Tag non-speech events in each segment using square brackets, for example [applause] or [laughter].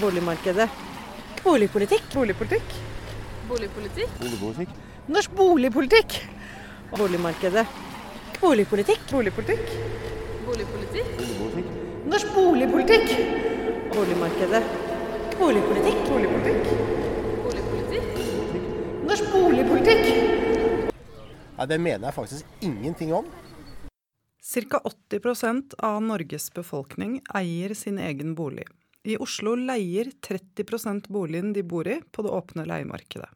Boligmarkedet. Boligpolitikk. Boligpolitikk. Boligpolitikk. Boligpolitikk. Norsk boligpolitikk. Boligmarkedet. Boligpolitikk. Boligpolitikk. Boligpolitikk. Boligpolitikk. Norsk boligpolitikk. Boligmarkedet. Boligpolitikk. Boligpolitikk. Boligpolitikk. Norsk boligpolitikk. Ja, det mener jeg faktisk ingenting om. Ca. 80% av Norges befolkning eier sin egen bolig. I Oslo leier 30 boligen de bor i, på det åpne leiemarkedet.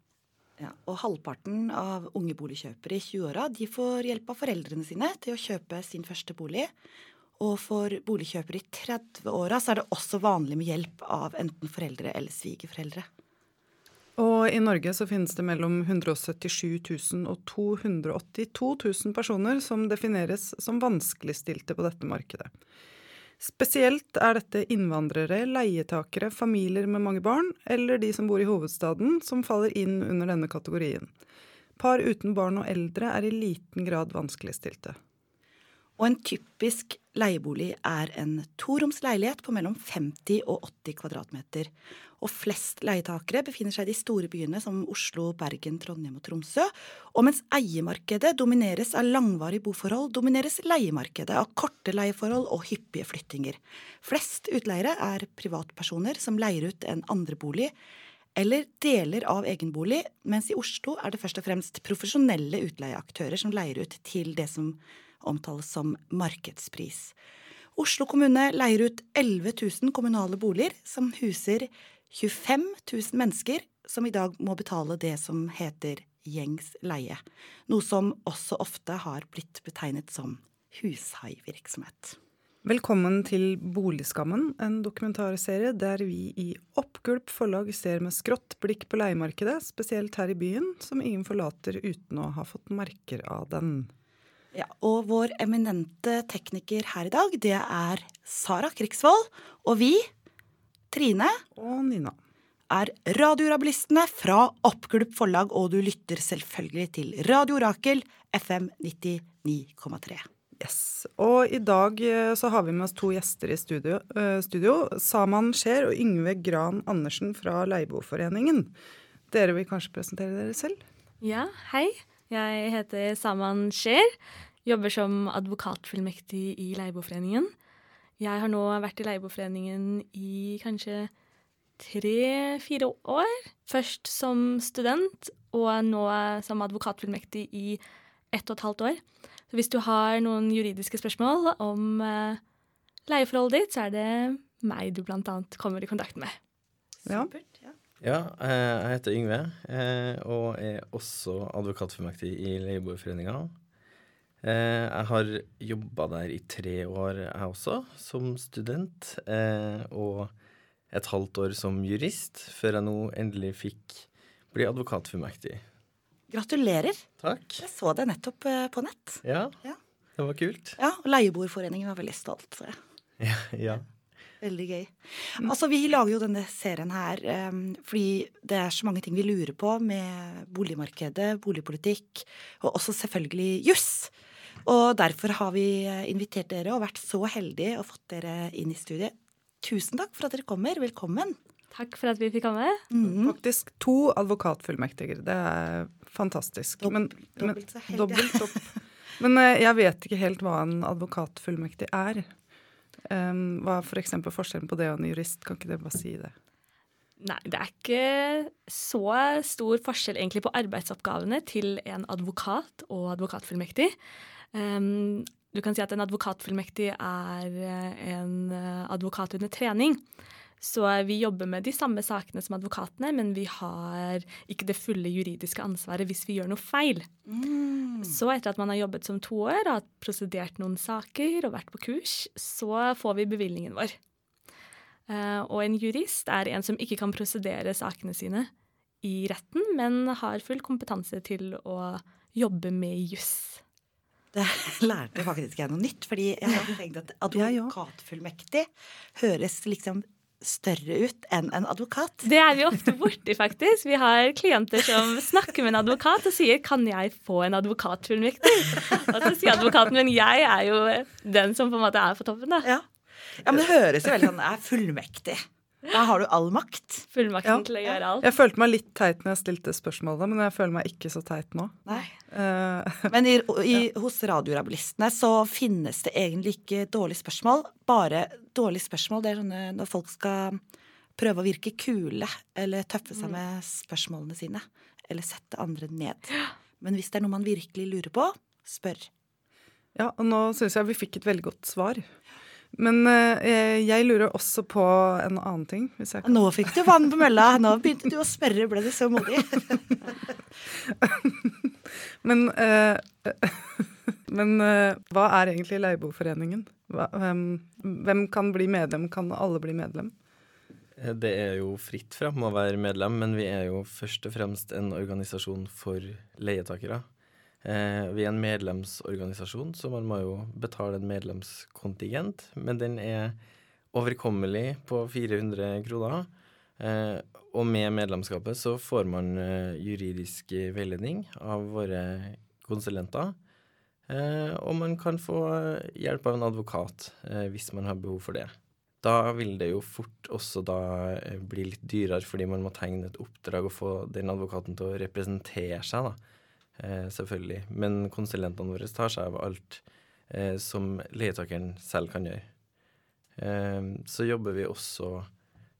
Ja, og halvparten av unge boligkjøpere i 20-åra får hjelp av foreldrene sine til å kjøpe sin første bolig. Og for boligkjøpere i 30-åra er det også vanlig med hjelp av enten foreldre eller svigerforeldre. Og i Norge så finnes det mellom 177 000 og 282 000 personer som defineres som vanskeligstilte på dette markedet. Spesielt er dette innvandrere, leietakere, familier med mange barn, eller de som bor i hovedstaden, som faller inn under denne kategorien. Par uten barn og eldre er i liten grad vanskeligstilte. Og en typisk leiebolig er en toroms leilighet på mellom 50 og 80 kvadratmeter. Og flest leietakere befinner seg i de store byene som Oslo, Bergen, Trondheim og Tromsø. Og mens eiemarkedet domineres av langvarige boforhold, domineres leiemarkedet av korte leieforhold og hyppige flyttinger. Flest utleiere er privatpersoner som leier ut en andrebolig eller deler av egen bolig, mens i Oslo er det først og fremst profesjonelle utleieaktører som leier ut til det som omtales som markedspris. Oslo kommune leier ut 11 000 kommunale boliger som huser 25 000 mennesker som i dag må betale det som heter gjengs leie, noe som også ofte har blitt betegnet som hushaivirksomhet. Velkommen til Boligskammen, en dokumentarserie der vi i Oppgulp forlag ser med skrått blikk på leiemarkedet, spesielt her i byen, som ingen forlater uten å ha fått merker av den. Ja, og vår eminente tekniker her i dag, det er Sara Krigsvold. Og vi, Trine, Og Nina. er radiorabilistene fra Oppgulp forlag, og du lytter selvfølgelig til Radio Rakel, FM 99,3. Yes. Og i dag eh, så har vi med oss to gjester i studio. eh, studio Saman Skjer og Yngve Gran Andersen fra Leieboerforeningen. Dere vil kanskje presentere dere selv? Ja, hei. Jeg heter Saman Skjer, Jobber som advokatfullmektig i Leieboerforeningen. Jeg har nå vært i Leieboerforeningen i kanskje tre-fire år. Først som student, og nå som advokatfullmektig i ett og et halvt år. Så hvis du har noen juridiske spørsmål om eh, leieforholdet ditt, så er det meg du blant annet kommer i kontakt med. Ja. Supert, ja. Ja, eh, jeg heter Yngve, eh, og er også advokatfullmektig i Leieboerforeninga. Eh, Jeg har jobba der i tre år, jeg også, som student. eh, Og et halvt år som jurist, før jeg nå endelig fikk bli advokatfullmektig. Gratulerer. Takk. Jeg så det nettopp eh, på nett. Ja, Ja. det var kult. Ja, og Leieboerforeningen var veldig stolt. Så ja. [laughs] Ja, ja. Veldig gøy. Altså, Vi lager jo denne serien her um, fordi det er så mange ting vi lurer på med boligmarkedet, boligpolitikk, og også selvfølgelig juss. Og derfor har vi eh, invitert dere og vært så heldige og fått dere inn i studiet. Tusen takk for at dere kommer. Velkommen. Takk for at vi fikk komme. Mm. Faktisk to advokatfullmektiger. Det er fantastisk. Men, Dobbelt- men, dobbelt så heldig. dobbelt opp. Men eh, jeg vet ikke helt hva en advokatfullmektig er. Um, hva er f.eks. For forskjellen på det og en jurist? Kan ikke dere bare si det? Nei, det er ikke så stor forskjell egentlig på arbeidsoppgavene til en advokat og advokatfullmektig. Du kan si at en advokatfullmektig er eh, en eh, advokat under trening. Så vi jobber med de samme sakene som advokatene, men vi har ikke det fulle juridiske ansvaret hvis vi gjør noe feil. Mm. Så etter at man har jobbet som to år, har prosedert noen saker og vært på kurs, så får vi bevilgningen vår. Eh, og en jurist er en som ikke kan prosedere sakene sine i retten, men har full kompetanse til å jobbe med juss. Det [laughs] lærte faktisk jeg noe nytt, fordi jeg hadde tenkt at advokatfullmektig høres liksom større ut enn en advokat. Det er vi ofte borti, faktisk. Vi har klienter som snakker med en advokat og sier 'kan jeg få en advokatfullmektig'? Og så sier advokaten 'men jeg er jo den som på en måte er på toppen', da. Ja. ja, men det høres jo veldig sånn Jeg er fullmektig. Da har du all makt. Fullmakten Ja. til å gjøre alt. Jeg følte meg litt teit når jeg stilte spørsmålet, men jeg føler meg ikke så teit nå. Nei. Uh, [laughs] Men i, i, hos Radiorabilistene så finnes det egentlig ikke dårlige spørsmål. Bare dårlige spørsmål. Det er sånne når folk skal prøve å virke kule eller tøffe seg med spørsmålene sine. Eller sette andre ned. Men hvis det er noe man virkelig lurer på, spør. ja, og nå syns jeg vi fikk et veldig godt svar. Men eh, jeg lurer også på en annen ting, hvis jeg kan. Nå fikk du vann på mølla. Nå begynte du å spørre. Ble du så modig? [laughs] Men, eh, [laughs] men eh, hva er egentlig Leieboerforeningen? Hvem, hvem kan bli medlem? Kan alle bli medlem? Eh, Det er jo fritt fram å være medlem, men vi er jo først og fremst en organisasjon for leietakere. Eh, vi er en medlemsorganisasjon, så man må jo betale en medlemskontingent. Men den er overkommelig på 400 kroner. Eh, og med medlemskapet så får man eh, juridisk veiledning av våre konsulenter. Eh, og man kan få hjelp av en advokat eh, hvis man har behov for det. Da vil det jo fort også da eh, bli litt dyrere, fordi man må tegne et oppdrag og få den advokaten til å representere seg, da. Eh, selvfølgelig. Men konsulentene våre tar seg av alt eh, som leietakeren selv kan gjøre. Eh, så jobber vi også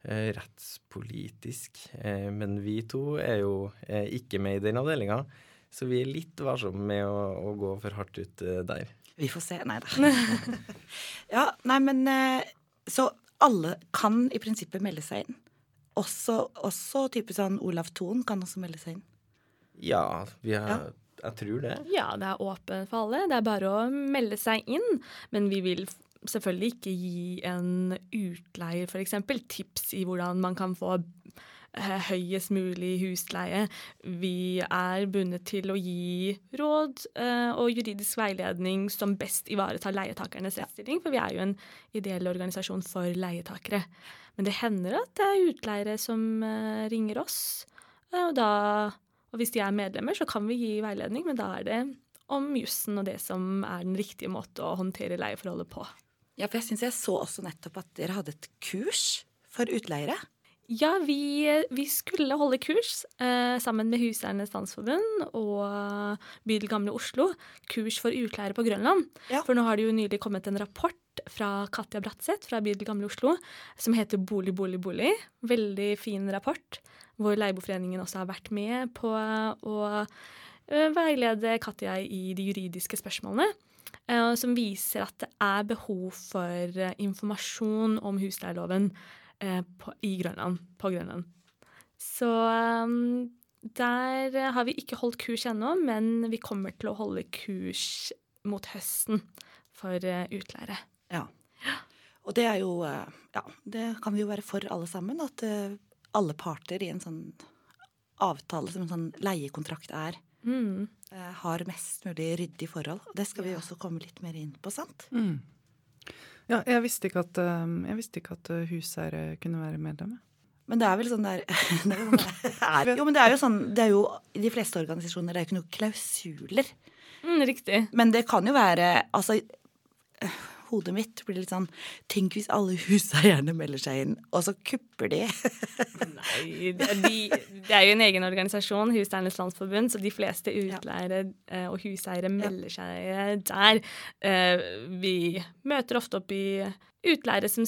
eh, rettspolitisk, eh, men vi to er jo eh, ikke med i den avdelinga, så vi er litt varsomme med å, å gå for hardt ut der. Vi får se. Nei da. [laughs] ja, nei, men Så alle kan i prinsippet melde seg inn. Også, også type sånn Olav Thon kan også melde seg inn. Ja, vi har, Ja. jeg tror det. Ja, det er åpent for alle. Det er bare å melde seg inn. Men vi vil selvfølgelig ikke gi en utleier f.eks. tips i hvordan man kan få eh, høyest mulig husleie. Vi er bundet til å gi råd eh, og juridisk veiledning som best ivaretar leietakernes rettsstilling, for vi er jo en ideell organisasjon for leietakere. Men det hender at det er utleiere som eh, ringer oss, og da og hvis de er medlemmer, så kan vi gi veiledning, men da er det om jussen og det som er den riktige måte å håndtere leieforholdet på. Ja, for jeg syns jeg så også nettopp at dere hadde et kurs for utleiere. Ja, vi, vi skulle holde kurs eh, sammen med Huseiernes Landsforbund og Bydel Gamle Oslo. Kurs for utleiere på Grønland. Ja. For nå har det jo nylig kommet en rapport fra Katja Bratseth fra Bydel Gamle Oslo som heter Bolig, bolig, bolig. Veldig fin rapport, hvor Leieboerforeningen også har vært med på å eh, veilede Katja i de juridiske spørsmålene. eh, Som viser at det er behov for eh, informasjon om husleieloven eh, i Grønland, på Grønland. Så der eh, har vi ikke holdt kurs ennå, men vi kommer til å holde kurs mot høsten for eh, utleiere. Ja. Og det er jo eh, Ja, det kan vi jo være for alle sammen. At eh, alle parter i en sånn avtale som en sånn leiekontrakt er, Mm. eh, har mest mulig ryddig forhold. Det skal vi også komme litt mer inn på, sant? Ja, jeg visste ikke at, eh, jeg visste ikke at eh, huseiere kunne være medlemmer. Men det er vel sånn der [laughs] det er jo, sånn der [laughs] Jo, men det er jo sånn Det er jo i de fleste organisasjoner det er jo ikke noen klausuler. Mm, riktig. Men det kan jo være Altså Hodet mitt blir litt sånn Tenk hvis alle huseierne melder seg inn, og så kupper de. Nei, de, det er jo en egen organisasjon, Huseiernes Landsforbund, så de fleste utleiere ja. og huseiere melder seg eh, der. Eh, vi møter ofte opp i utleiere som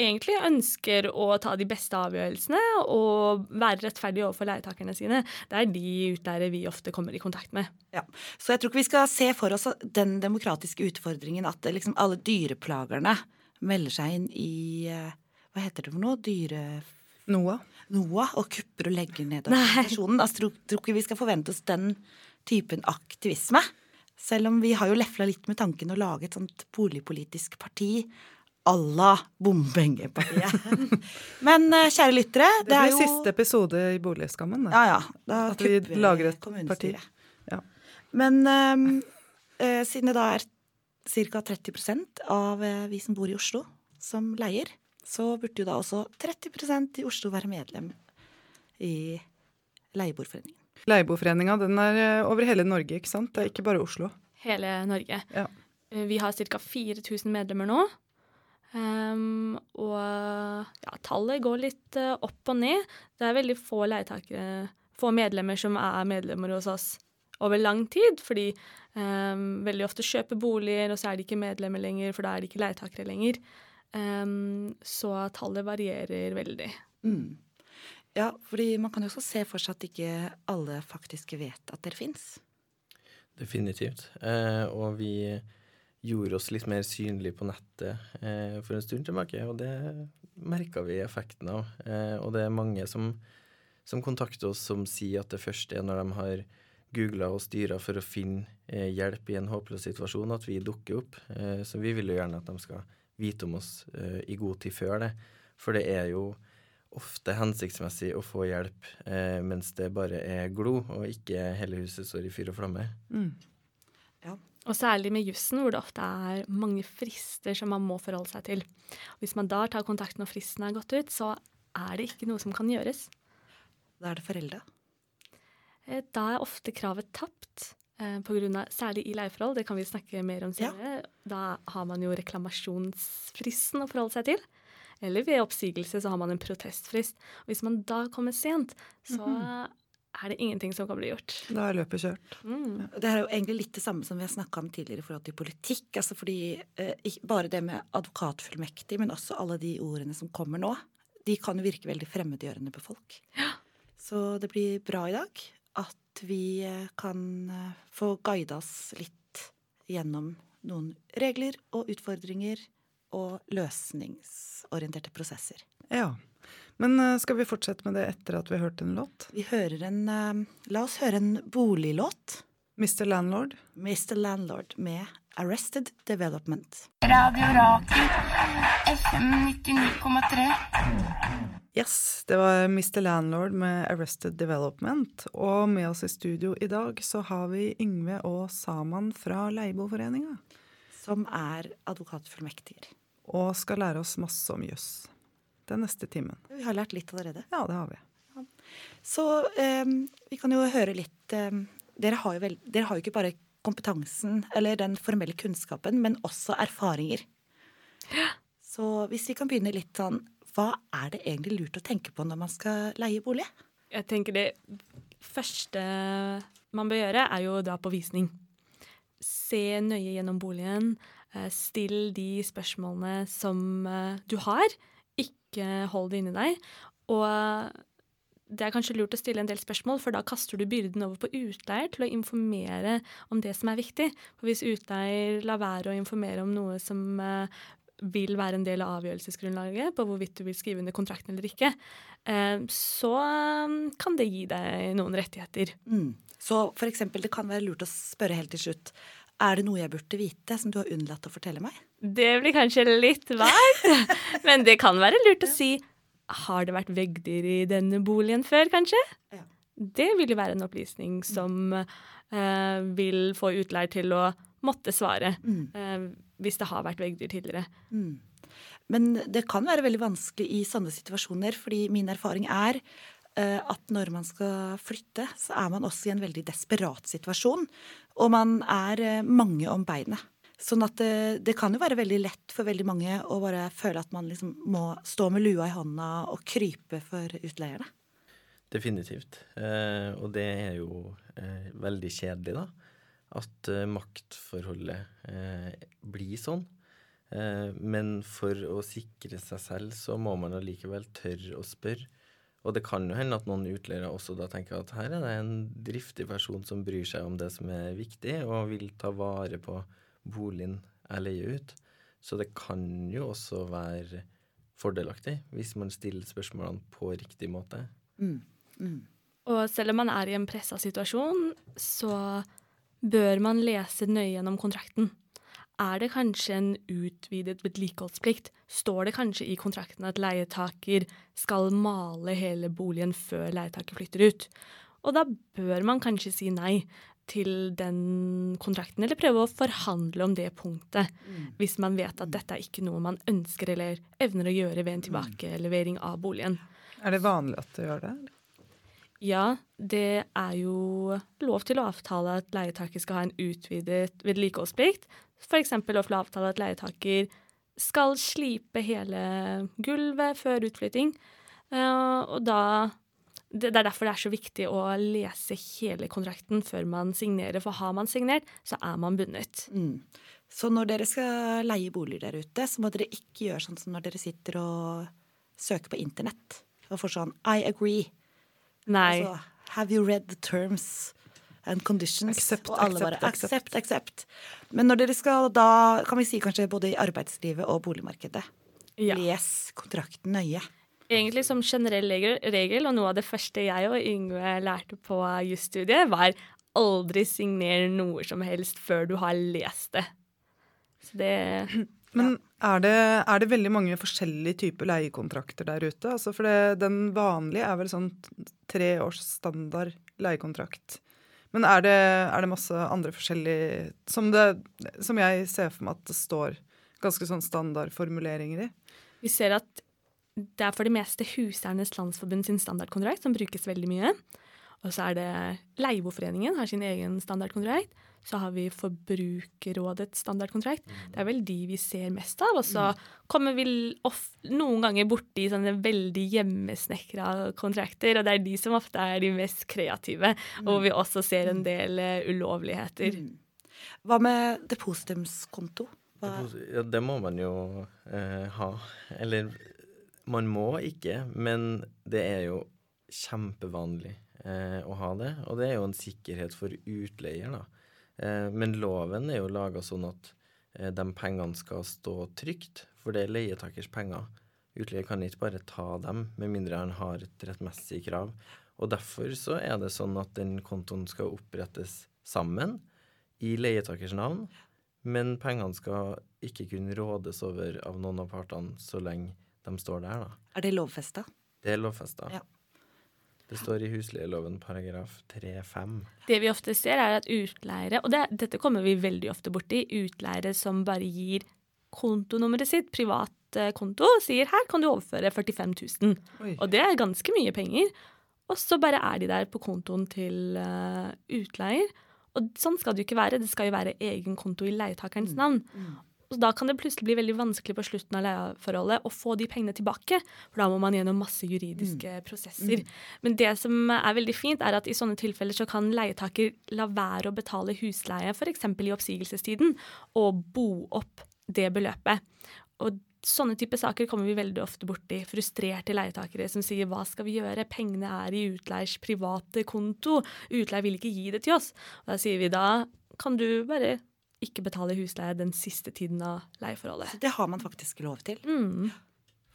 egentlig ønsker å ta de beste avgjørelsene og være rettferdige overfor leietakerne sine. Det er de utleiere vi ofte kommer i kontakt med. Ja. Så jeg tror ikke vi skal se for oss den demokratiske utfordringen at liksom alle dyreplagerne melder seg inn i eh, Hva heter det for noe? Dyre... Noah? NOAH og kupper og legger ned organisasjonen. Altså, tror, tror ikke vi skal forvente oss den typen aktivisme. Selv om vi har jo lefla litt med tanken å lage et sånt boligpolitisk parti la Bompengepartiet. [laughs] Men eh, kjære lyttere, Det det, er blir jo siste episode i Boligskammen. Da. Ja ja. Da At vi lager et parti. Ja. Men um, eh, siden det da er ca. 30% av eh, vi som bor i Oslo, som leier, så burde jo da også 30% i Oslo være medlem i Leieboerforeningen. Leieboerforeninga den er over hele Norge, ikke sant? Det er ikke bare Oslo. Hele Norge. Ja. Vi har ca. 4000 medlemmer nå. Ehm, og ja, tallet går litt uh, opp og ned. Det er veldig få leietakere, få medlemmer som er medlemmer hos oss over lang tid, fordi um, veldig ofte kjøper boliger, og så er de ikke medlemmer lenger, for da er de ikke leietakere lenger. Um, så tallet varierer veldig. Mm. Ja, fordi man kan jo også se for seg at ikke alle faktisk vet at dere fins. Definitivt. Eh, og vi gjorde oss litt mer synlige på nettet eh, for en stund tilbake, og det merka vi effekten av. Eh, og det er mange som, som kontakter oss som sier at det første er når de har googla og styra for å finne eh, hjelp i en håpløs situasjon, at vi dukker opp. Eh, så vi vil jo gjerne at de skal vite om oss eh, i god tid før det. For det er jo ofte hensiktsmessig å få hjelp eh, mens det bare er glo, og ikke hele huset står i fyr og flamme. Mm. Og særlig med jussen, hvor det ofte er mange frister som man må forholde seg til. Hvis man da tar kontakt når fristen er gått ut, så er det ikke noe som kan gjøres. Da er det forelda. Eh, Da er ofte kravet tapt, eh, på grunn av, særlig i leieforhold. Det kan vi snakke mer om senere. Da har man jo reklamasjonsfristen å forholde seg til. Eller ved oppsigelse så har man en protestfrist. Og hvis man da kommer sent, så er det ingenting som kan bli gjort. Da er løpet kjørt. Mm. Det er jo egentlig litt det samme som vi har snakka om tidligere i forhold til politikk. altså fordi eh, ikke Bare det med advokatfullmektig, men også alle de ordene som kommer nå, de kan jo virke veldig fremmedgjørende på folk. Ja. Så det blir bra i dag at vi eh, kan eh, få guida oss litt gjennom noen regler og utfordringer og løsningsorienterte prosesser. Ja. Men eh, skal vi fortsette med det etter at vi har hørt en låt? Vi hører en eh, La oss høre en boliglåt. Mr. Landlord? Mr. Landlord med Arrested Development. Radio Rakel, FM 99,3. Yes, det var Mr. Landlord med Arrested Development. Og med oss i studio i dag så har vi Yngve og Saman fra Leieboerforeninga. Som er advokatfullmektiger. Og skal lære oss masse om juss den neste timen. Vi har lært litt allerede. Ja, det har vi. Så eh, vi kan jo høre litt eh, dere, har jo vel, dere har jo ikke bare kompetansen eller den formelle kunnskapen, men også erfaringer. Ja. Så hvis vi kan begynne litt sånn Hva er det egentlig lurt å tenke på når man skal leie bolig? Jeg tenker det første man bør gjøre, er jo å dra på visning. Se nøye gjennom boligen. eh, Still de spørsmålene som eh, du har. Ikke hold det inni deg. Og det er kanskje lurt å stille en del spørsmål, for da kaster du byrden over på utleier til å informere om det som er viktig. For hvis utleier lar være å informere om noe som eh, vil være en del av avgjørelsesgrunnlaget på hvorvidt du vil skrive under kontrakten eller ikke, eh, så eh, kan det gi deg noen rettigheter. Mm. Så eksempel, det kan være lurt å spørre helt til slutt. Er det noe jeg burde vite som du har unnlatt å fortelle meg? Det blir kanskje litt vagt, [laughs] men det kan være lurt å si har det vært veggdyr i denne boligen før, kanskje? Ja. Det vil jo være en opplysning som uh, vil få utleier til å måtte svare Mm. uh, hvis det har vært veggdyr tidligere. Mm. Men det kan være veldig vanskelig i sånne situasjoner, fordi min erfaring er at når man skal flytte, så er man også i en veldig desperat situasjon. Og man er eh, mange om beinet. Sånn at det, det kan jo være veldig lett for veldig mange å bare føle at man liksom må stå med lua i hånda og krype for utleierne. Definitivt. Eh, og det er jo eh, veldig kjedelig, da. At eh, maktforholdet eh, blir sånn. Eh, men for å sikre seg selv, så må man allikevel tørre å spørre. Og det kan jo hende at noen utleiere også da tenker at her er det en driftig person som bryr seg om det som er viktig, og vil ta vare på boligen jeg leier ut. Så det kan jo også være fordelaktig hvis man stiller spørsmålene på riktig måte. Mm. Mm. Og selv om man er i en pressa situasjon, så bør man lese nøye gjennom kontrakten. Er det kanskje en utvidet vedlikeholdsplikt? Står det kanskje i kontrakten at leietaker skal male hele boligen før leietaker flytter ut? Og da bør man kanskje si nei til den kontrakten, eller prøve å forhandle om det punktet, hvis man vet at dette er ikke noe man ønsker eller evner å gjøre ved en tilbakelevering av boligen. Er det vanlig at du gjør det? Ja, det er jo lov til å avtale at leietaker skal ha en utvidet vedlikeholdsplikt. F.eks. lov til å avtale at leietaker skal slipe hele gulvet før utflytting. Eh, og da det, er derfor det er så viktig å lese hele kontrakten før man signerer, for har man signert, så er man bundet. Mm. Så når dere skal leie boliger der ute, så må dere ikke gjøre sånn som når dere sitter og søker på internett og får sånn I agree. Nei. Altså, have you read the terms and conditions? Accept, og alle bare accept, accept, accept. Men når dere skal da, kan vi si kanskje både i arbeidslivet og boligmarkedet, Ja. les kontrakten nøye. Egentlig som generell regel, regel, og noe av det første jeg og Yngve lærte på jusstudiet, var aldri signer noe som helst før du har lest det. Så det [clears throat] Men er, det, er det veldig mange forskjellige typer leiekontrakter der ute? Altså for det, den vanlige er vel sånn tre års standard leiekontrakt. Men er det, er det masse andre forskjellige som, det, som jeg ser for meg at det står ganske sånn standardformuleringer i? Vi ser at det er for det meste Huseiernes Landsforbund sin standardkontrakt som brukes veldig mye. Og så er det Leieboforeningen har sin egen standardkontrakt. Så har vi Forbrukerrådets standardkontrakt. Det er vel de vi ser mest av. Og så kommer vi of noen ganger borti sånne veldig hjemmesnekra kontrakter, og det er de som ofte er de mest kreative, og hvor vi også ser en del eh, ulovligheter. Hva med depositumskonto? Ja, det må man jo eh, ha. Eller man må ikke, men det er jo kjempevanlig eh, å ha det. Og det er jo en sikkerhet for utleier, da. Eh, men loven er jo laga sånn at eh, de pengene skal stå trygt, for det er leietakers penger. Utleier kan ikke bare ta dem, med mindre han har et rettmessig krav. Og derfor så er det sånn at den kontoen skal opprettes sammen i leietakers navn, men pengene skal ikke kunne rådes over av noen av partene så lenge de står der, da. er det lovfesta? Det er lovfesta. Ja. Det står i husleieloven paragraf 3-5. Det vi ofte ser, er at utleiere, og det, dette kommer vi veldig ofte borti, utleiere som bare gir kontonummeret sitt, privat eh, konto, og sier her kan du overføre 45 000. Oi. Og det er ganske mye penger. Og så bare er de der på kontoen til eh, utleier. Og sånn skal det jo ikke være. Det skal jo være egen konto i leietakerens navn. Og da kan det plutselig bli veldig vanskelig på slutten av leieforholdet å få de pengene tilbake, for da må man gjennom masse juridiske prosesser. Men det som er veldig fint, er at i sånne tilfeller så kan leietaker la være å betale husleie, f.eks. i oppsigelsestiden, og bo opp det beløpet. Og sånne type saker kommer vi veldig ofte borti. Frustrerte leietakere som sier hva skal vi gjøre, pengene er i utleiers private konto, utleier vil ikke gi det til oss. Og da sier vi da kan du bare ikke betale husleie den siste tiden av leieforholdet. Det har man faktisk lov til. Mm.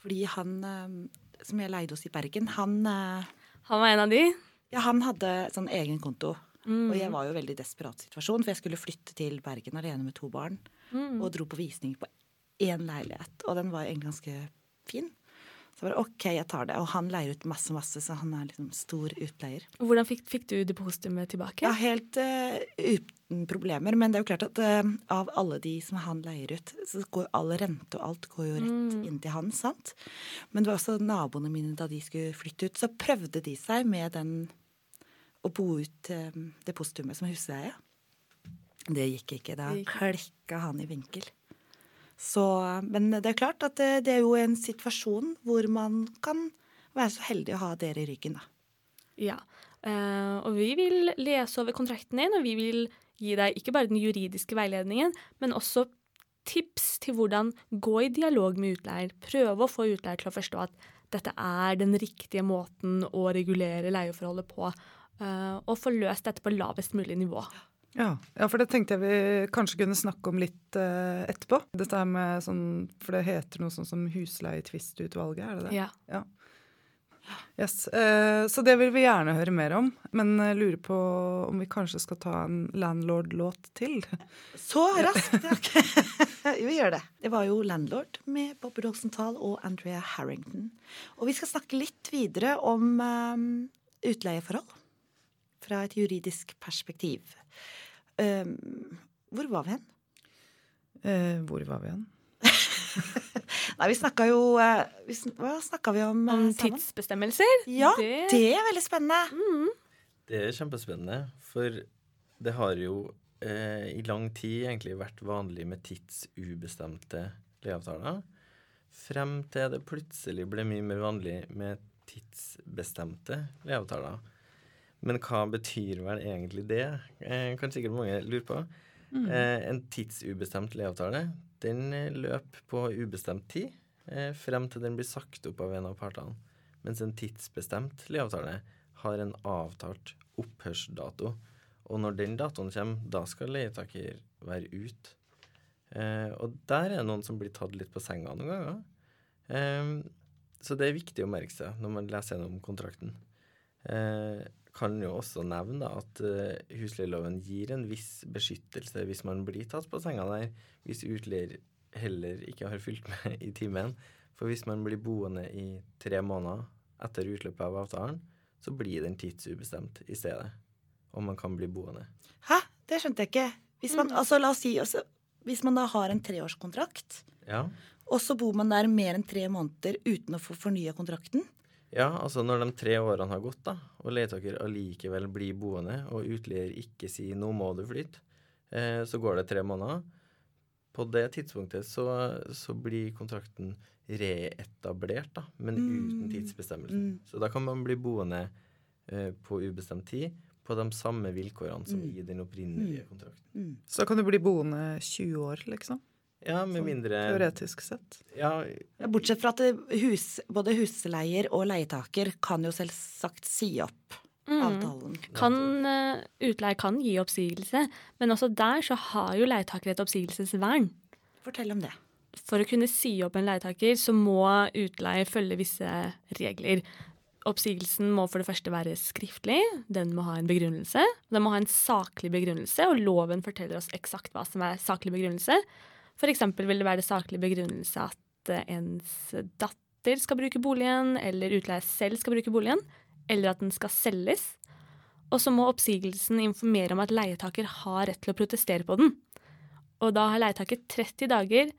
Fordi han eh, som jeg leide hos i Bergen, han, eh, Han var en av de. ja, han hadde sånn egen konto. Mm. Og jeg var jo i veldig desperat situasjon, for jeg skulle flytte til Bergen alene med to barn. Mm. Og dro på visning på én leilighet, og den var egentlig ganske fin. Så bare OK, jeg tar det. Og han leier ut masse, masse, så han er liksom stor utleier. Hvordan fikk, fikk du depositumet tilbake? Ja, helt uh, uten problemer. Men det er jo klart at uh, av alle de som han leier ut, så går all rente og alt går jo rett inn til han, sant? Men det var også naboene mine da de skulle flytte ut, så prøvde de seg med den å bo ut det depositumet som husleie. Det gikk ikke. Da Det klikka han i vinkel. Så, men det er klart at det, er jo en situasjon hvor man kan være så heldig å ha dere i ryggen, da. Ja. Uh, og vi vil lese over kontrakten din, og vi vil gi deg ikke bare den juridiske veiledningen, men også tips til hvordan gå i dialog med utleier. Prøve å få utleier til å forstå at dette er den riktige måten å regulere leieforholdet på. Uh, og få løst dette på lavest mulig nivå. Ja, ja, for det tenkte jeg vi kanskje kunne snakke om litt uh, etterpå. Dette her med sånn, For det heter noe sånn som husleietvistutvalget, er det det? Ja. Yes. Uh, så det vil vi gjerne høre mer om. Men uh, lurer på om vi kanskje skal ta en landlord-låt til. Så raskt! ja. [laughs] vi gjør det. Det var jo 'Landlord' med Bob Rosenthal og Andrea Harrington. Og vi skal snakke litt videre om um, utleieforhold fra et juridisk perspektiv. Um, hvor var vi hen? Uh, hvor var vi hen? [laughs] Nei, vi snakka jo eh, vi, sn- Hva snakka vi om? eh, Om sammen? tidsbestemmelser. Ja, det- det er veldig spennende. Det er kjempespennende, for det har jo eh, i lang tid egentlig vært vanlig med tidsubestemte leieavtaler, frem til det plutselig ble mye mer vanlig med tidsbestemte leieavtaler. Men hva betyr vel egentlig det? Eh, kan sikkert mange lure på. Eh, en tidsubestemt leieavtale den eh, løper på ubestemt tid eh, frem til den blir sagt opp av en av partene. Mens en tidsbestemt leieavtale har en avtalt opphørsdato. Og når den datoen kommer, da skal leietaker være ute. Eh, og der er det noen som blir tatt litt på senga noen ganger. Eh, så det er viktig å merke seg når man leser gjennom kontrakten. Eh, kan jo også nevne at eh, husleieloven gir en viss beskyttelse hvis man blir tatt på senga der, hvis utleier heller ikke har fulgt med i timen. For hvis man blir boende i tre måneder etter utløpet av avtalen, så blir den tidsubestemt i stedet. Og man kan bli boende. Hæ? Det skjønte jeg ikke. Hvis man, altså, la oss si, også, hvis man da har en treårskontrakt, Ja. og så bor man der mer enn tre måneder uten å få fornya kontrakten Ja, altså når de tre årene har gått, da, og leietaker allikevel blir boende, og utleier ikke sier 'nå må du flytte', eh, så går det tre måneder. På det tidspunktet så, så blir kontrakten reetablert, da, men uten tidsbestemmelse. Mm. Så da kan man bli boende eh, på ubestemt tid på de samme vilkårene som i den opprinnelige kontrakten. Så da kan du bli boende 20 år, liksom. Ja, med Sånn mindre Teoretisk sett. Ja, Ja, Bortsett fra at hus, både husleier og leietaker kan jo selvsagt si opp avtalen. Kan, uh, utleier kan gi oppsigelse, men også der så har jo leietaker et oppsigelsesvern. Fortell om det. For å kunne si opp en leietaker, så må utleier følge visse regler. Oppsigelsen må for det første være skriftlig, den må ha en begrunnelse. Den må ha en saklig begrunnelse, og loven forteller oss eksakt hva som er saklig begrunnelse. Eksempel vil det være saklig begrunnelse at eh, ens datter skal bruke boligen, eller utleier selv skal bruke boligen, eller at den skal selges. Og så må oppsigelsen informere om at leietaker har rett til å protestere på den. Og da har leietaker 30 dager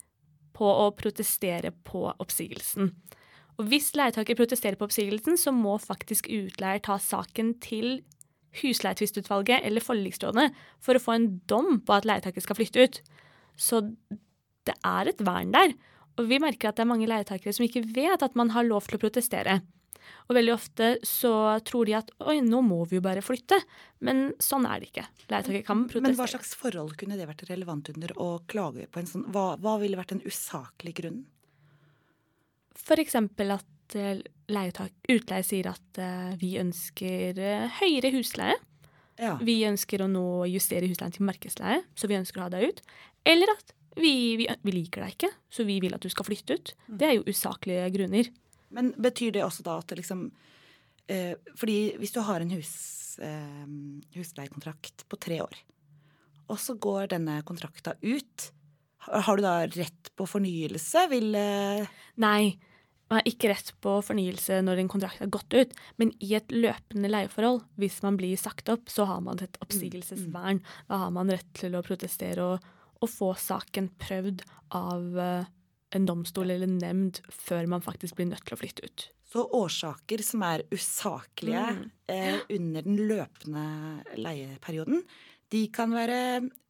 på å protestere på oppsigelsen. Og hvis leietaker protesterer på oppsigelsen, så må faktisk utleier ta saken til husleietvistutvalget eller forliksrådet for å få en dom på at leietaker skal flytte ut. Så det er et vern der. Og vi merker at det er mange leietakere som ikke vet at man har lov til å protestere. Og veldig ofte så tror de at oi, nå må vi jo bare flytte. Men sånn er det ikke. Leietaker kan protestere. Men hva slags forhold kunne det vært relevant under å klage på en sånn Hva, hva ville vært en usaklig grunn? For eksempel at eh, leietak, utleie sier at eh, vi ønsker eh, høyere husleie. Ja. Vi ønsker å nå justere husleien til markedsleie, så vi ønsker å ha deg ut. Eller at vi, vi, vi liker deg ikke, så vi vil at du skal flytte ut. Det er jo usaklige grunner. Men betyr det også da at det liksom eh, Fordi hvis du har en hus, eh, husleiekontrakt på tre år, og så går denne kontrakta ut, har du da rett på fornyelse? Vil eh, Nei, man har ikke rett på fornyelse når en kontrakt har gått ut, men i et løpende leieforhold, hvis man blir sagt opp, så har man et oppsigelsesvern. Da har man rett til å protestere og, og få saken prøvd av eh, en domstol eller en nemnd før man faktisk blir nødt til å flytte ut. Så årsaker som er usaklige eh, under den løpende leieperioden, de kan være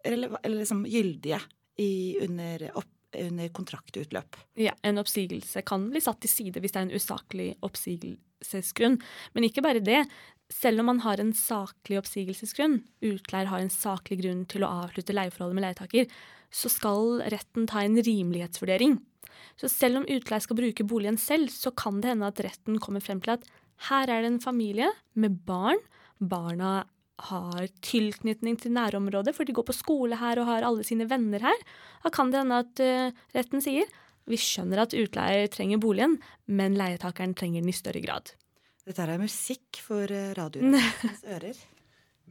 eller liksom gyldige i, under, opp, under kontraktutløp. Ja, En oppsigelse kan bli satt til side hvis det er en usaklig oppsigelsesgrunn. Men ikke bare det. Selv om man har en saklig oppsigelsesgrunn, utleier har en saklig grunn til å avslutte leieforholdet med leietaker, så skal retten ta en rimelighetsvurdering. Så selv om utleier skal bruke boligen selv, så kan det hende at retten kommer frem til at her er det en familie med barn. Barna har tilknytning til nærområdet, for de går på skole her og har alle sine venner her. Da kan det hende at eh, retten sier vi skjønner at utleier trenger boligen, men leietakeren trenger den i større grad. Dette er musikk for eh, radioens [laughs] ører.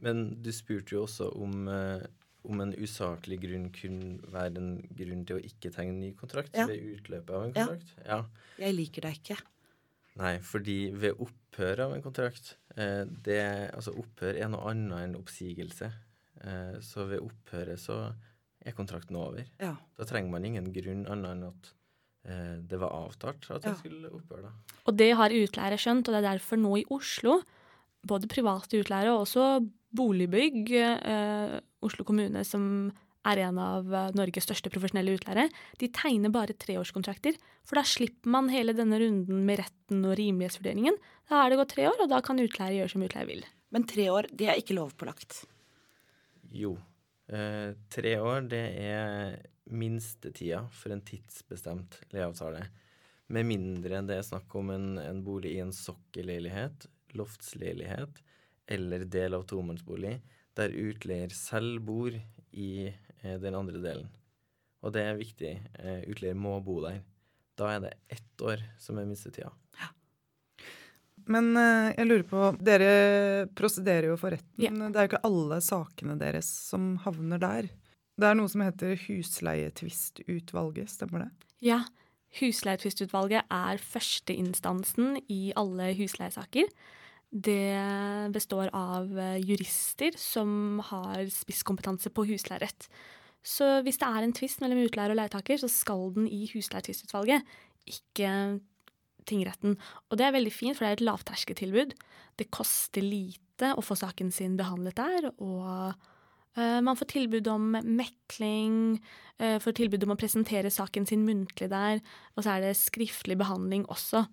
Men du spurte jo også om, eh, om en usaklig grunn kunne være en grunn til å ikke tegne ny kontrakt Ja. ved utløpet av en kontrakt. Ja. Jeg liker deg ikke. Nei, fordi ved opphør av en kontrakt eh, det, Altså, opphør er noe annet enn oppsigelse. Eh, så ved opphøret så er kontrakten over. Ja. Da trenger man ingen grunn annet enn at det var avtalt at jeg Ja. skulle opphøre. da. Og det har utleiere skjønt, og det er derfor nå i Oslo, både private utleiere og også boligbygg, eh, Oslo kommune som er en av eh, Norges største profesjonelle utleiere, de tegner bare treårskontrakter. For da slipper man hele denne runden med retten og rimelighetsvurderingen. Da er det gått tre år, og da kan utleier gjøre som utleier vil. Men tre år, det er ikke lovpålagt. Jo. Eh, tre år, det er minstetida for en tidsbestemt leieavtale. Med mindre enn det er snakk om en, en bolig i en sokkelleilighet, loftsleilighet eller del av tomannsbolig, der utleier selv bor i eh, den andre delen. Og det er viktig. Eh, utleier må bo der. Da er det ett år som er minstetida. Men eh, jeg lurer på Dere prosederer jo for retten. Yeah. Det er jo ikke alle sakene deres som havner der. Det er noe som heter husleietvistutvalget, stemmer det? Ja, Husleietvistutvalget er førsteinstansen i alle husleiesaker. Det består av eh, jurister som har spisskompetanse på husleierett. Så hvis det er en tvist mellom utleier og leietaker, så skal den i husleietvistutvalget, ikke tingretten. Og det er veldig fint, for det er et lavterskeltilbud. Det koster lite å få saken sin behandlet der, og man får tilbud om mekling, uh, får tilbud om å presentere saken sin muntlig der, og så er det skriftlig behandling også.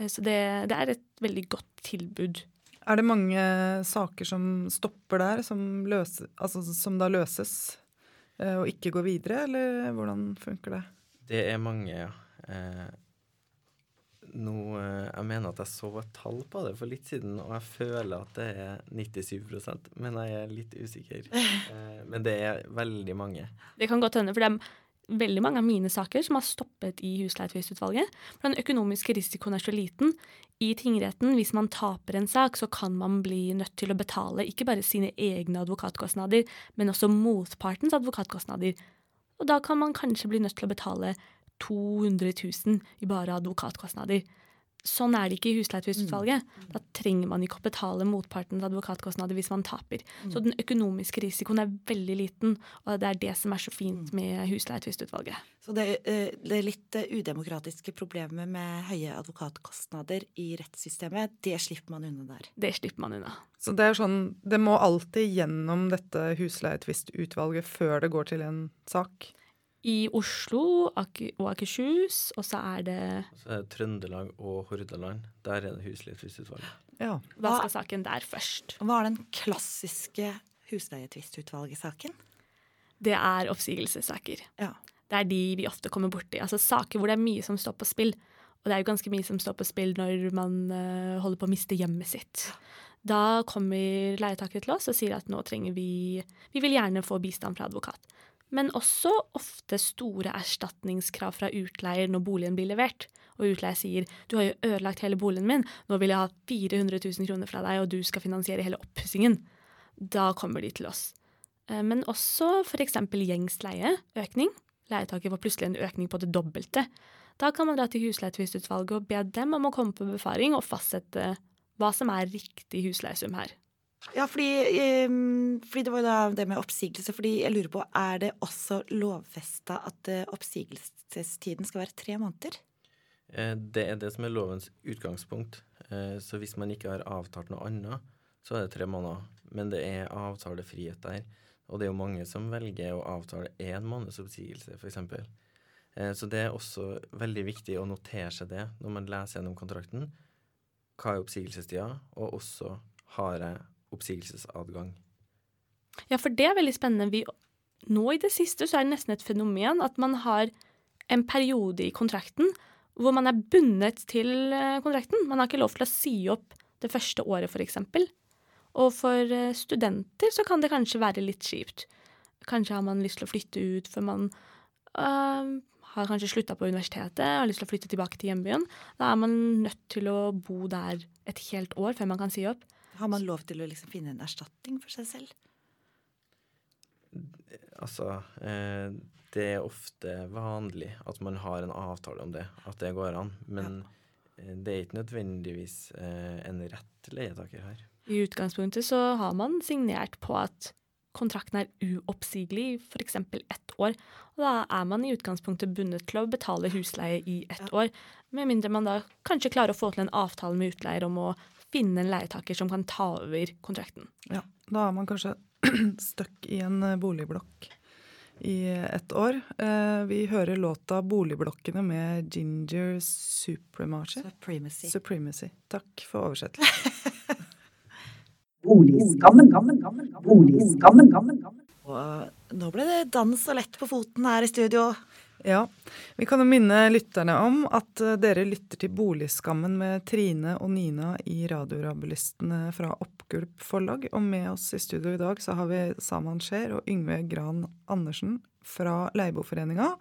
Eh, så det, det er et veldig godt tilbud. Er det mange saker som stopper der, som, løse, altså, som da løses eh, og ikke går videre, eller hvordan funker det? Det er mange, ja. Eh, nå, eh, jeg mener at jeg så et tall på det for litt siden, og jeg føler at det er 97% men jeg er litt usikker. [laughs] Eh, men det er veldig mange. Det kan godt hende, for det er veldig mange av mine saker som har stoppet i husleietvistutvalget. Den økonomiske risikoen er så liten. I tingretten, hvis man taper en sak, så kan man bli nødt til å betale ikke bare sine egne advokatkostnader, men også motpartens advokatkostnader. Og da kan man kanskje bli nødt til å betale 200 000 i bare advokatkostnader. Sånn er det ikke i husleietvistutvalget. Da trenger man ikke å betale motpartens advokatkostnader hvis man taper. Så den økonomiske risikoen er veldig liten, og det er det som er så fint med husleietvistutvalget. Så det, eh, det litt eh, udemokratiske problemet med høye advokatkostnader i rettssystemet, det slipper man unna der. Det slipper man unna. Så det er sånn, det må alltid gjennom dette husleietvistutvalget før det går til en sak? I Oslo Ak og Akershus, og så er det Så er det Trøndelag og Hordaland. Der er det husleietvistutvalget. Ja. Hva skal saken der først. Hva er den klassiske husleietvistutvalget-saken? Det er oppsigelsessaker. Ja. Det er de vi ofte kommer borti. Altså saker hvor det er mye som står på spill. Og det er jo ganske mye som står på spill når man uh, holder på å miste hjemmet sitt. Da kommer leietakere til oss og sier at nå trenger vi Vi vil gjerne få bistand fra advokat. Men også ofte store erstatningskrav fra utleier når boligen blir levert. Og utleier sier du har jo ødelagt hele boligen min, nå vil jeg ha 400 000 kroner fra deg, og du skal finansiere hele oppussingen. Da kommer de til oss. Eh, Men også f.eks. gjengs leie, økning. Leietaker får plutselig en økning på det dobbelte. Da kan man dra til husleietvistutvalget og be dem om å komme på befaring og fastsette hva som er riktig husleiesum her. Ja, fordi, um, fordi det var jo da det med oppsigelse. Fordi jeg lurer på, er det også lovfesta at eh, oppsigelsestiden skal være tre måneder? Eh, Det er det som er lovens utgangspunkt. Eh, Så hvis man ikke har avtalt noe annet, så er det tre måneder. Men det er avtalefrihet der. Og det er jo mange som velger å avtale én måneds oppsigelse, f.eks. Så det er også veldig viktig å notere seg det når man leser gjennom kontrakten. Hva er oppsigelsestida, og også har jeg oppsigelsesadgang. Ja, for det er veldig spennende. Vi, nå i det siste så er det nesten et fenomen at man har en periode i kontrakten hvor man er bundet til eh, kontrakten. Man har ikke lov til å si opp det første året, f.eks. Og for eh, studenter så kan det kanskje være litt kjipt. Kanskje har man lyst til å flytte ut før man øh, har kanskje slutta på universitetet og har lyst til å flytte tilbake til hjembyen. Da er man nødt til å bo der et helt år før man kan si opp. Har man lov til å liksom finne en erstatning for seg selv? Altså, eh, det er ofte vanlig at man har en avtale om det, at det går an. Men ja. det er ikke nødvendigvis eh, en rett leietaker her. I utgangspunktet så har man signert på at kontrakten er uoppsigelig i f.eks. ett år. Og da er man i utgangspunktet bundet til å betale husleie i ett år. Med mindre man da kanskje klarer å få til en avtale med utleier om å finne en leietaker som kan ta over kontrakten. Ja, da er man kanskje stuck i en eh, boligblokk. i et år. Eh, vi hører låta 'Boligblokkene' med Ginger Supremacy. Supremacy. Supremacy. Takk for oversettelse. Boligskammen. Boligskammen. Og nå ble det dans og lett på foten her i studio. Ja. Vi kan jo minne lytterne om at eh, dere lytter til Boligskammen med Trine og Nina i Radiorabulistene fra Oppgulp forlag. Og med oss i studio i dag så har vi Saman Sher og Yngve Gran Andersen fra Leieboerforeninga.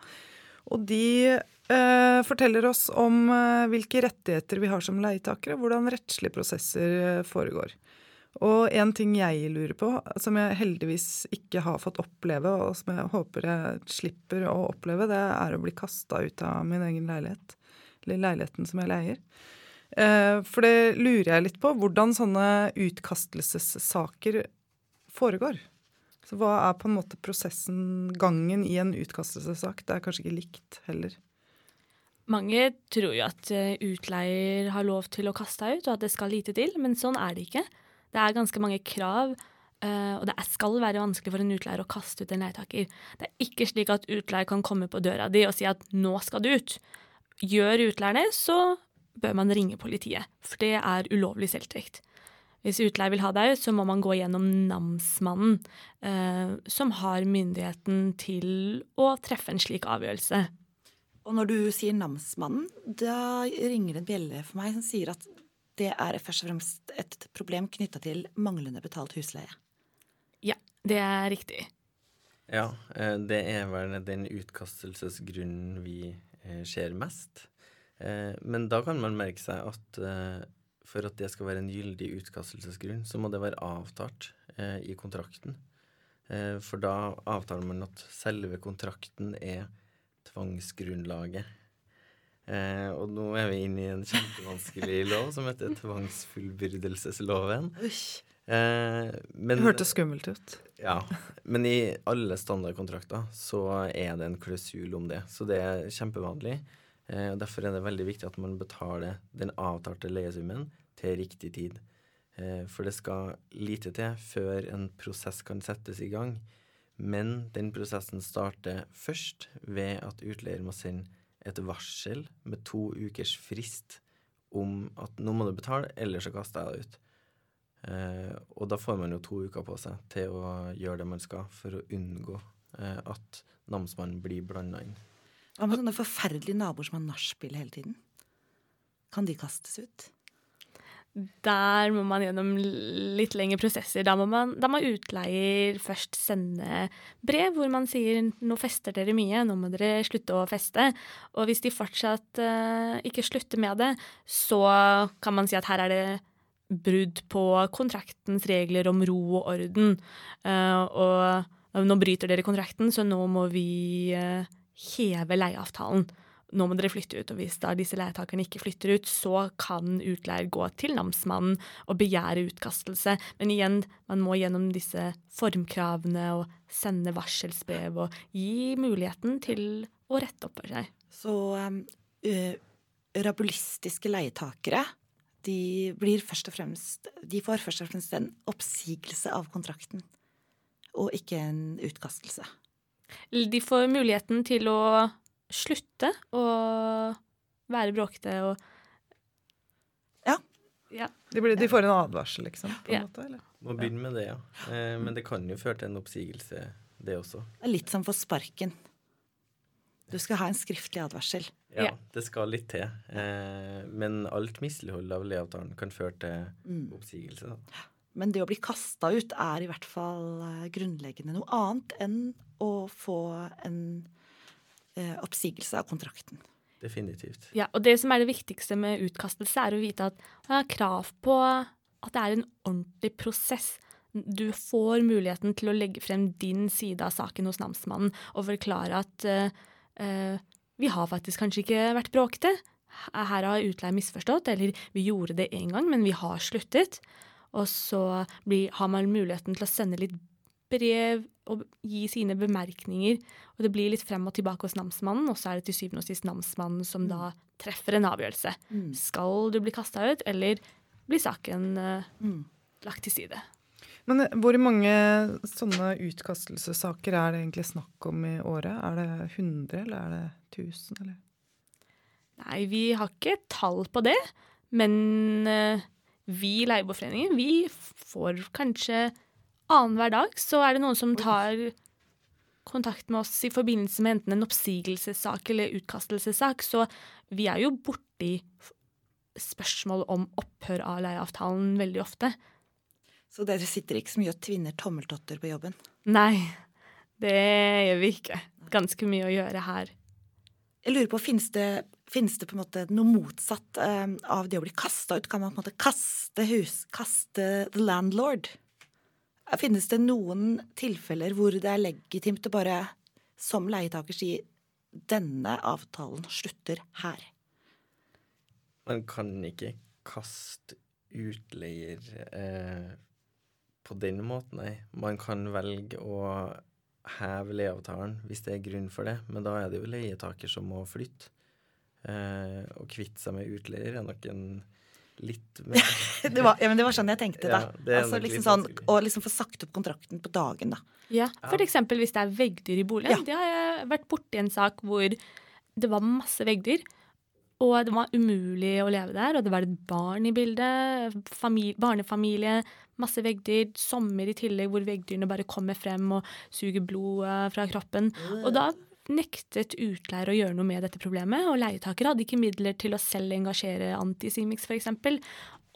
Og de eh, forteller oss om eh, hvilke rettigheter vi har som leietakere, hvordan rettslige prosesser eh, foregår. Og en ting jeg lurer på, som jeg heldigvis ikke har fått oppleve, og som jeg håper jeg slipper å oppleve, det er å bli kasta ut av min egen leilighet. Eller leiligheten som jeg leier. Eh, For det lurer jeg litt på, hvordan sånne utkastelsessaker foregår. Så hva er på en måte prosessen, gangen i en utkastelsessak? Det er kanskje ikke likt heller. Mange tror jo at eh, utleier har lov til å kaste deg ut, og at det skal lite til, men sånn er det ikke. Det er ganske mange krav, eh, og det skal være vanskelig for en utleier å kaste ut en leietaker. Det er ikke slik at utleier kan komme på døra di og si at 'nå skal du ut'. Gjør utleier det, så bør man ringe politiet, for det er ulovlig selvtekt. Hvis utleier vil ha deg så må man gå gjennom namsmannen, eh, som har myndigheten til å treffe en slik avgjørelse. Og når du sier namsmannen, da ringer det en bjelle for meg som sier at det er først og fremst et problem knytta til manglende betalt husleie. Ja, det er riktig. Ja, eh, det er vel den utkastelsesgrunnen vi eh, ser mest. Eh, Men da kan man merke seg at for at det skal være en gyldig utkastelsesgrunn, så må det være avtalt i kontrakten. Eh, For da avtaler man at selve kontrakten er tvangsgrunnlaget. Eh, og nå er vi inne i en kjempevanskelig [laughs] lov som heter tvangsfullbyrdelsesloven. Eh, men, Det hørtes skummelt ut. Ja, men i alle standardkontrakter så er det en klausul om det. Så det er kjempevanlig. Eh, og Derfor er det veldig viktig at man betaler den avtalte leiesummen til riktig tid. Eh, for det skal lite til før en prosess kan settes i gang. Men den prosessen starter først ved at utleier må sende et varsel med to ukers frist om at nå må du betale, ellers så kaster jeg deg ut. Eh, og da får man jo to uker på seg til å gjøre det man skal for å unngå eh, at namsmannen blir blanda inn. Hva med sånne forferdelige naboer som har nachspiel hele tiden? Kan de kastes ut? Der må man gjennom litt lengre prosesser. Da må, man, da må utleier først sende brev hvor man sier nå fester dere mye, nå må dere slutte å feste. Og hvis de fortsatt uh, ikke slutter med det, så kan man si at her er det brudd på kontraktens regler om ro og orden. Uh, og nå bryter dere kontrakten, så nå må vi uh, heve leieavtalen nå må dere flytte ut. Og hvis da disse leietakerne ikke flytter ut, så kan utleier gå til namsmannen og begjære utkastelse. Men igjen, man må gjennom disse formkravene og sende varselsbrev og gi muligheten til å rette opp for seg. Så ø, rabulistiske leietakere de, blir først og fremst, de får først og fremst en oppsigelse av kontrakten, og ikke en utkastelse. De får muligheten til å slutte å være bråkete og Ja. Ja. De, blir, de får en advarsel, liksom? på en Ja. måte, eller? Må begynne med det, ja. Eh, men det kan jo føre til en oppsigelse, det også. Det er litt som for sparken. Du skal ha en skriftlig advarsel. Ja, det skal litt til. Eh, men alt mislighold av leieavtalen kan føre til Mm. oppsigelse. Da. Men det å bli kasta ut er i hvert fall eh, grunnleggende noe annet enn å få en oppsigelse av kontrakten. Definitivt. Ja, og det som er det viktigste med utkastelse, er å vite at man har krav på at det er en ordentlig prosess. Du får muligheten til å legge frem din side av saken hos namsmannen og forklare at uh, uh, vi har faktisk kanskje ikke vært bråkete. Her har utleier misforstått, eller vi gjorde det én gang, men vi har sluttet. Og så blir, har man muligheten til å sende litt brev og gi sine bemerkninger. Og det blir litt frem og tilbake hos namsmannen, og så er det til syvende og sist namsmannen som da treffer en avgjørelse. Skal du bli kasta ut, eller blir saken uh, Mm. lagt til side? Men eh, hvor mange sånne utkastelsessaker er det egentlig snakk om i året? Er det 100, eller er det 1000, eller? Nei, vi har ikke tall på det, men uh, vi i Leieboerforeningen, vi får kanskje annenhver dag så er det noen som tar kontakt med oss i forbindelse med enten en oppsigelsessak eller utkastelsessak, så vi er jo borti spørsmål om opphør av leieavtalen veldig ofte. Så dere sitter ikke så mye og tvinner tommeltotter på jobben? Nei, det gjør vi ikke. Ganske mye å gjøre her. Jeg lurer på, Finnes det, finnes det på en måte noe motsatt eh, av det å bli kasta ut? Kan man på en måte kaste hus, kaste the landlord? Finnes det noen tilfeller hvor det er legitimt å bare som leietaker si denne avtalen slutter her? Man kan ikke kaste utleier eh, på den måten, nei. Man kan velge å heve leieavtalen hvis det er grunn for det, men da er det jo leietaker som må flytte. Eh, å kvitte seg med utleier er nok en litt mer [laughs] Det var, ja, men det var sånn jeg tenkte, da. Ja, altså, liksom sånn, å liksom få sagt opp kontrakten på dagen, da. Ja, eksempel hvis det er veggdyr i boligen. Ja. Det har jeg vært borti en sak hvor det var masse veggdyr, og det var umulig å leve der, og det var et barn i bildet, Familie, barnefamilie, masse veggdyr, sommer i tillegg hvor veggdyrene bare kommer frem og suger blod eh, fra kroppen. Og da nektet utleier å gjøre noe med dette problemet, og leietaker hadde ikke midler til å selv engasjere Antisimix f.eks.,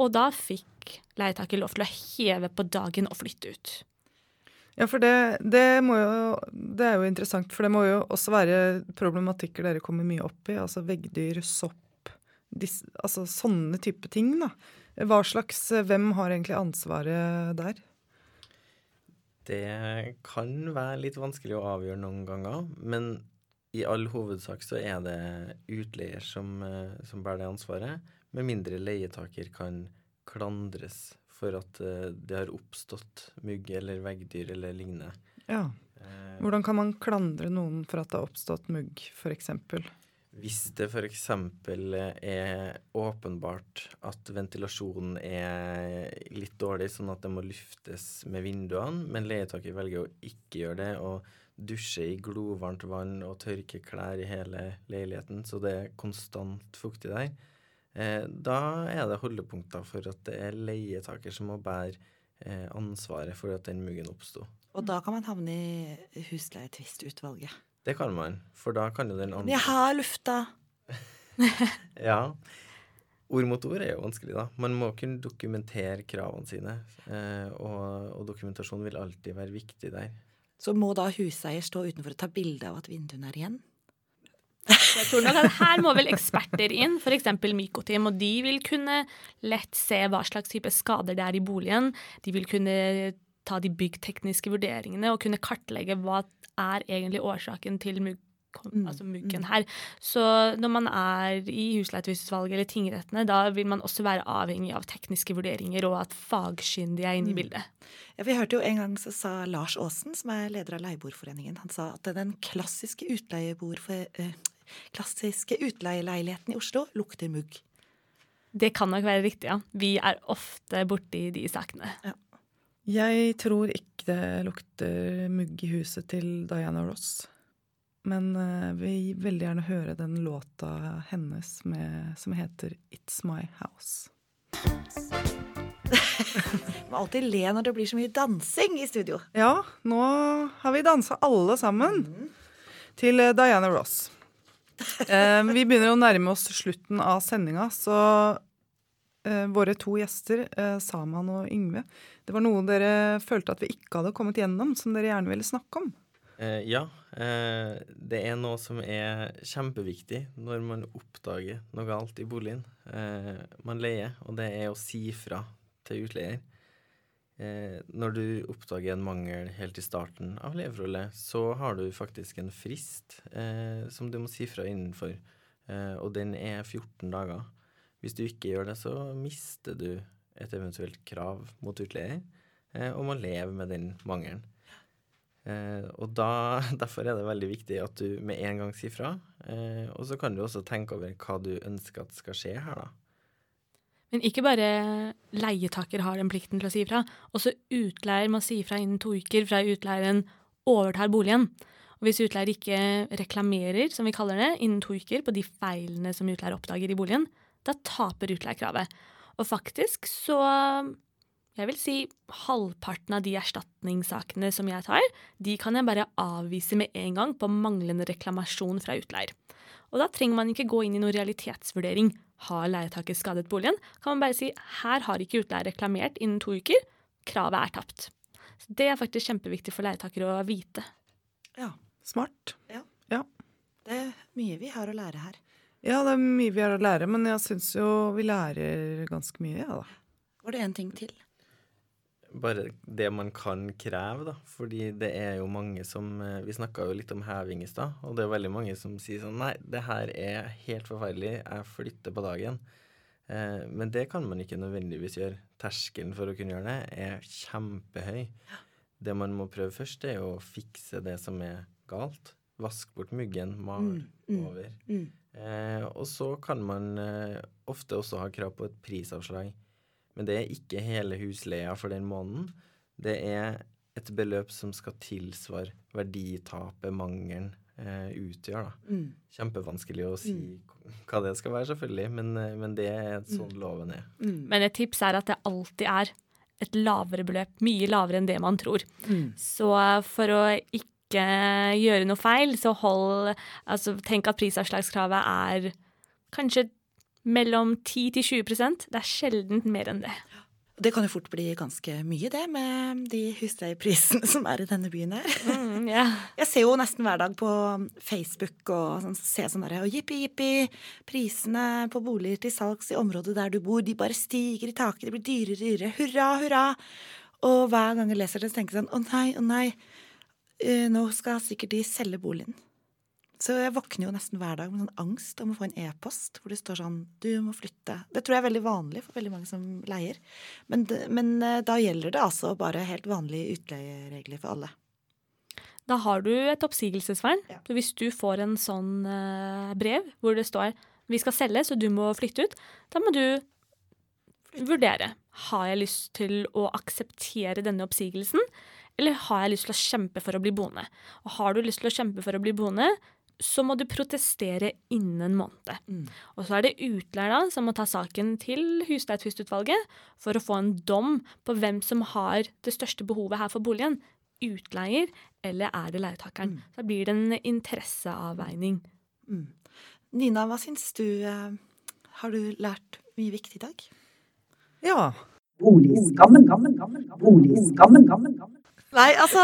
og da fikk leietaker lov til å heve på dagen og flytte ut. Ja, for det, det, jo, det er jo interessant, for det må jo også være problematikker dere kommer mye opp i. Altså veggdyr, sopp, dis, altså sånne type ting, da. Hva slags, Hvem har egentlig ansvaret der? Det kan være litt vanskelig å avgjøre noen ganger, men i all hovedsak så er det utleier som, eh, som bærer det ansvaret, med mindre leietaker kan klandres for at eh, det har oppstått mugg eller veggdyr eller lignende. Ja. Eh, Hvordan kan man klandre noen for at det har oppstått mugg, f.eks.? Hvis det f.eks. er åpenbart at ventilasjonen er litt dårlig, sånn at det må luftes med vinduene, men leietaker velger å ikke gjøre det og dusje i glovarmt vann og tørke klær i hele leiligheten, så det er konstant fuktig der, eh, da er det holdepunkter for at det er leietaker som må bære eh, ansvaret for at den muggen oppsto. Og da kan man havne i husleietvistutvalget. Det kan man, for da kan jo den andre jeg har lufta [laughs] Ja. Ord mot ord er jo vanskelig, da. Man må kunne dokumentere kravene sine. Eh, og, og dokumentasjon vil alltid være viktig der. Så må da huseier stå utenfor og ta bilde av at vinduene er igjen? Jeg tror nok at Her må vel eksperter inn, f.eks. Mykoteam, og de vil kunne lett se hva slags type skader det er i boligen. De vil kunne ta de byggtekniske vurderingene og kunne kartlegge hva er egentlig årsaken til mugg, Mm, altså muggen her. Så når man er i husleietvistutvalget eller tingrettene, da vil man også være avhengig av tekniske vurderinger og at fagkyndige er inne i bildet. Ja, vi hørte jo En gang så sa Lars Aasen, som er leder av Leieboerforeningen, han sa at den klassiske, utleieboerfor- eh, klassiske utleieleiligheten i Oslo lukter mugg. Det kan nok være riktig, ja. Vi er ofte borti de sakene. Jeg tror ikke det lukter mugg i huset til Diana Ross. Men vi vil veldig gjerne høre den låta hennes med, som heter It's My House. [laughs] Må alltid le når det blir så mye dansing i studio. Ja, nå har vi dansa alle sammen til eh, Diana Ross. [laughs] Eh, vi begynner å nærme oss slutten av sendinga, så eh, våre to gjester, eh, Saman og Yngve, det var noe dere følte at vi ikke hadde kommet gjennom, som dere gjerne ville snakke om. Eh, ja, eh, det er noe som er kjempeviktig når man oppdager noe galt i boligen eh, man leier, og det er å si fra til utleier. Eh, når du oppdager en mangel helt i starten av leieforholdet, så har du faktisk en frist eh, som du må si fra innenfor, eh, og den er 14 dager. Hvis du ikke gjør det, så mister du et eventuelt krav mot utleier, eh, og må leve med den mangelen. Eh, og da, [laughs] derfor er det veldig viktig at du med en gang sier fra. Eh, og så kan du også tenke over hva du ønsker at skal skje her, da. Men ikke bare leietaker har den plikten til å si ifra. Også utleier må si ifra innen to uker fra utleieren overtar boligen. Og hvis utleier ikke reklamerer, som vi kaller det, innen to uker på de feilene som utleier oppdager i boligen, da taper utleierkravet. Og faktisk så jeg vil si halvparten av de erstatningssakene som jeg tar, de kan jeg bare avvise med en gang på manglende reklamasjon fra utleier. Og da trenger man ikke gå inn i noen realitetsvurdering. Har leietaker skadet boligen? Kan man bare si her har ikke utleier reklamert innen to uker. Kravet er tapt. Så Det er faktisk kjempeviktig for leietakere å vite. Ja. Smart. Ja, Det er mye vi har å lære her. Ja, det er mye vi har å lære, men jeg syns jo vi lærer ganske mye, ja da. Var det en ting til? Bare det man kan kreve, da. Fordi det er jo mange som eh, Vi snakka jo litt om heving i stad, og det er veldig mange som sier sånn Nei, det her er helt forferdelig, jeg flytter på dagen. Eh, men det kan man ikke nødvendigvis gjøre. Terskelen for å kunne gjøre det er kjempehøy. Det man må prøve først, er å fikse det som er galt. Vask bort myggen, mal Mm, mm, over. mm. Eh, og så kan man eh, ofte også ha krav på et prisavslag. Men det er ikke hele husleia for den måneden. Det er et beløp som skal tilsvare verditapet mangelen eh, utgjør. Da. Mm. Kjempevanskelig å si hva det skal være, selvfølgelig, men, eh, men det er sånn loven er. Mm. Men et tips er at det alltid er et lavere beløp, mye lavere enn det man tror. Mm. Så for å ikke gjøre noe feil, så hold Altså tenk at prisavslagskravet er kanskje mellom 10 til 20% Det er sjelden mer enn det. Det kan jo fort bli ganske mye, det, med de husleieprisene [laughs] som er i denne byen her. Mm, yeah. [laughs] Jeg ser jo nesten hver dag på Facebook og sånn, ser sånn derre Jippi, jippi, prisene på boliger til salgs i området der du bor, de bare stiger i taket, de blir dyrere og dyrere. Hurra, hurra! Og hver gang jeg leser det, så tenker jeg sånn Å nei, å nei, nå skal sikkert de selge boligen. Så jeg våkner jo nesten hver dag med sånn angst om å få en e-post hvor det står sånn Du må flytte. Det tror jeg er veldig vanlig for veldig mange som leier. Men, men eh, da gjelder det altså bare helt vanlige utleieregler for alle. Da har du et oppsigelsesvern. Ja. Så hvis du får en sånn eh, brev hvor det står 'vi skal selge, så du må flytte ut', da må du vurdere. Har jeg lyst til å akseptere denne oppsigelsen, eller har jeg lyst til å kjempe for å bli boende? Og har du lyst til å kjempe for å bli boende, så må du protestere innen en måned. Mm. Og så er det utleier da, som må ta saken til husleietvistutvalget for å få en dom på hvem som har det største behovet her for boligen. Utleier, eller er det leietakeren? Mm. Så blir det en interesseavveining. Mm. Nina, hva syns du? eh, Har du lært mye viktig i dag? Ja. Boligskammen, gammen, gammen, boligskammen, gammen, gammen. Nei, altså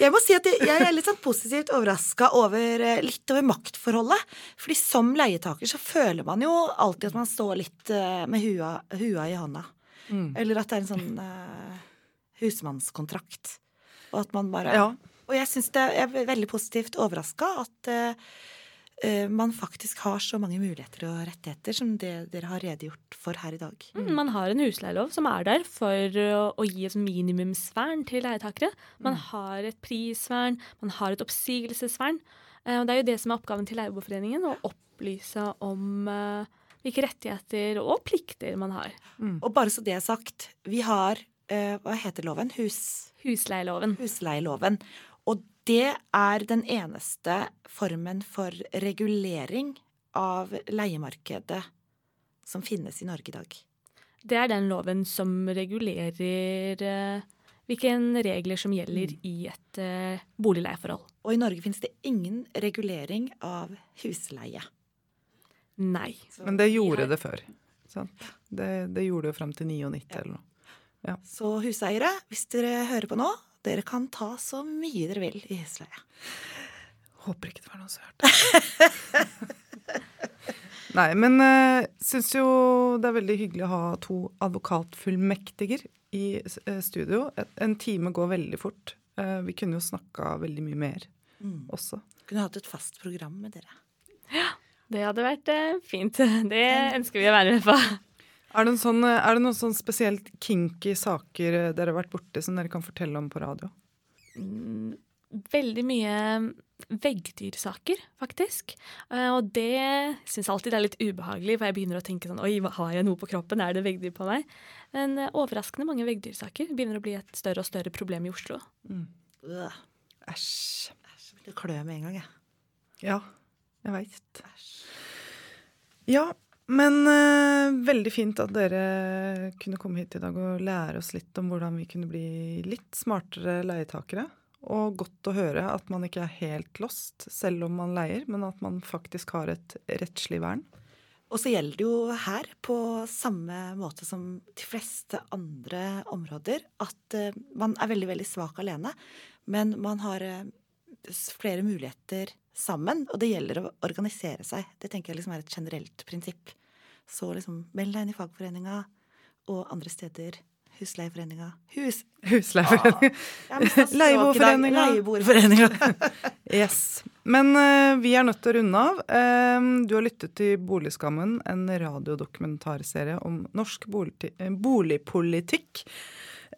Jeg må si at jeg er litt sånn positivt overraska over eh, litt over maktforholdet. Fordi som leietaker så føler man jo alltid at man står litt eh, med hua, hua i hånda. Mm. Eller at det er en sånn uh, husmannskontrakt. Og at man bare ja. Og jeg syns det er veldig positivt overraska at eh, man faktisk har så mange muligheter og rettigheter som det dere har redegjort for her i dag. Mm, Man har en husleielov som er der for å, å gi et minimumsvern til leietakere. Man har et prisvern, man har et oppsigelsesvern. Eh, og det er jo det som er oppgaven til Leieboerforeningen, å opplyse om eh, hvilke rettigheter og plikter man har. Og bare så det er sagt, vi har eh, Hva heter loven? Hus... Husleieloven. husleieloven. Det er den eneste formen for regulering av leiemarkedet som finnes i Norge i dag. Det er den loven som regulerer eh, hvilke regler som gjelder i et eh, boligleieforhold. Og i Norge finnes det ingen regulering av husleie. Nei. Men det gjorde har- det før. Sant? Det, det gjorde det jo fram til 99 eller noe. Så huseiere, hvis dere hører på nå, dere kan ta så mye dere vil i husleie. Håper ikke det var noen som hørte. [laughs] Nei, men uh, syns jo det er veldig hyggelig å ha to advokatfullmektiger i uh, studio. En time går veldig fort. Uh, vi kunne jo snakka veldig mye mer Mm. også. Kunne hatt et fast program med dere. Ja, Det hadde vært eh, fint. [laughs] Det ønsker vi å være med på. Er det, sånn, eh, er det noen sånn spesielt kinky saker eh, dere har vært borti som dere kan fortelle om på radio? Mm, veldig mye veggdyrsaker, faktisk. Eh, og det syns jeg alltid er litt ubehagelig, for jeg begynner å tenke sånn Oi, har jeg noe på kroppen? Er det veggdyr på meg? Men overraskende mange veggdyrsaker begynner å bli et større og større problem i Oslo. Øh, Æsj. Det klør med en gang, jeg. Ja, jeg veit. Ja, men uh, veldig fint at dere kunne komme hit i dag og lære oss litt om hvordan vi kunne bli litt smartere leietakere. Og godt å høre at man ikke er helt lost selv om man leier, men at man faktisk har et rettslig vern. Og så gjelder det jo her, på samme måte som de fleste andre områder, at eh, man er veldig, veldig svak alene. Men man har eh, flere muligheter sammen, og det gjelder å organisere seg. Det tenker jeg liksom er et generelt prinsipp. Så liksom meld deg inn i fagforeninga og andre steder. Husleieforeninga. Hus... Husleieforeninga. Leieboerforeninga. Leieboerforeninga. [laughs] Yes. Men uh, vi er nødt til å runde av. Uh, du har lyttet til Boligskammen, en radiodokumentarserie om norsk boligti- eh, boligpolitikk.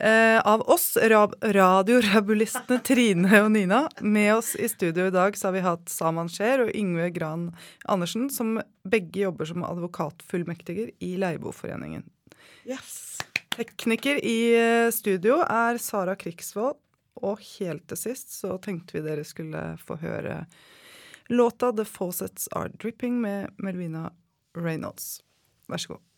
Eh, av oss, rab radiorabulistene Trine og Nina. Med oss i studio i dag så har vi hatt Saman Sher og Yngve Gran Andersen, som begge jobber som advokatfullmektiger i Leieboerforeningen. Yes. Tekniker i eh, studio er Sara Krigsvold. Og helt til sist så tenkte vi dere skulle få høre låta 'The Faucets Are Dripping' med Melvina Reynolds. Vær så god.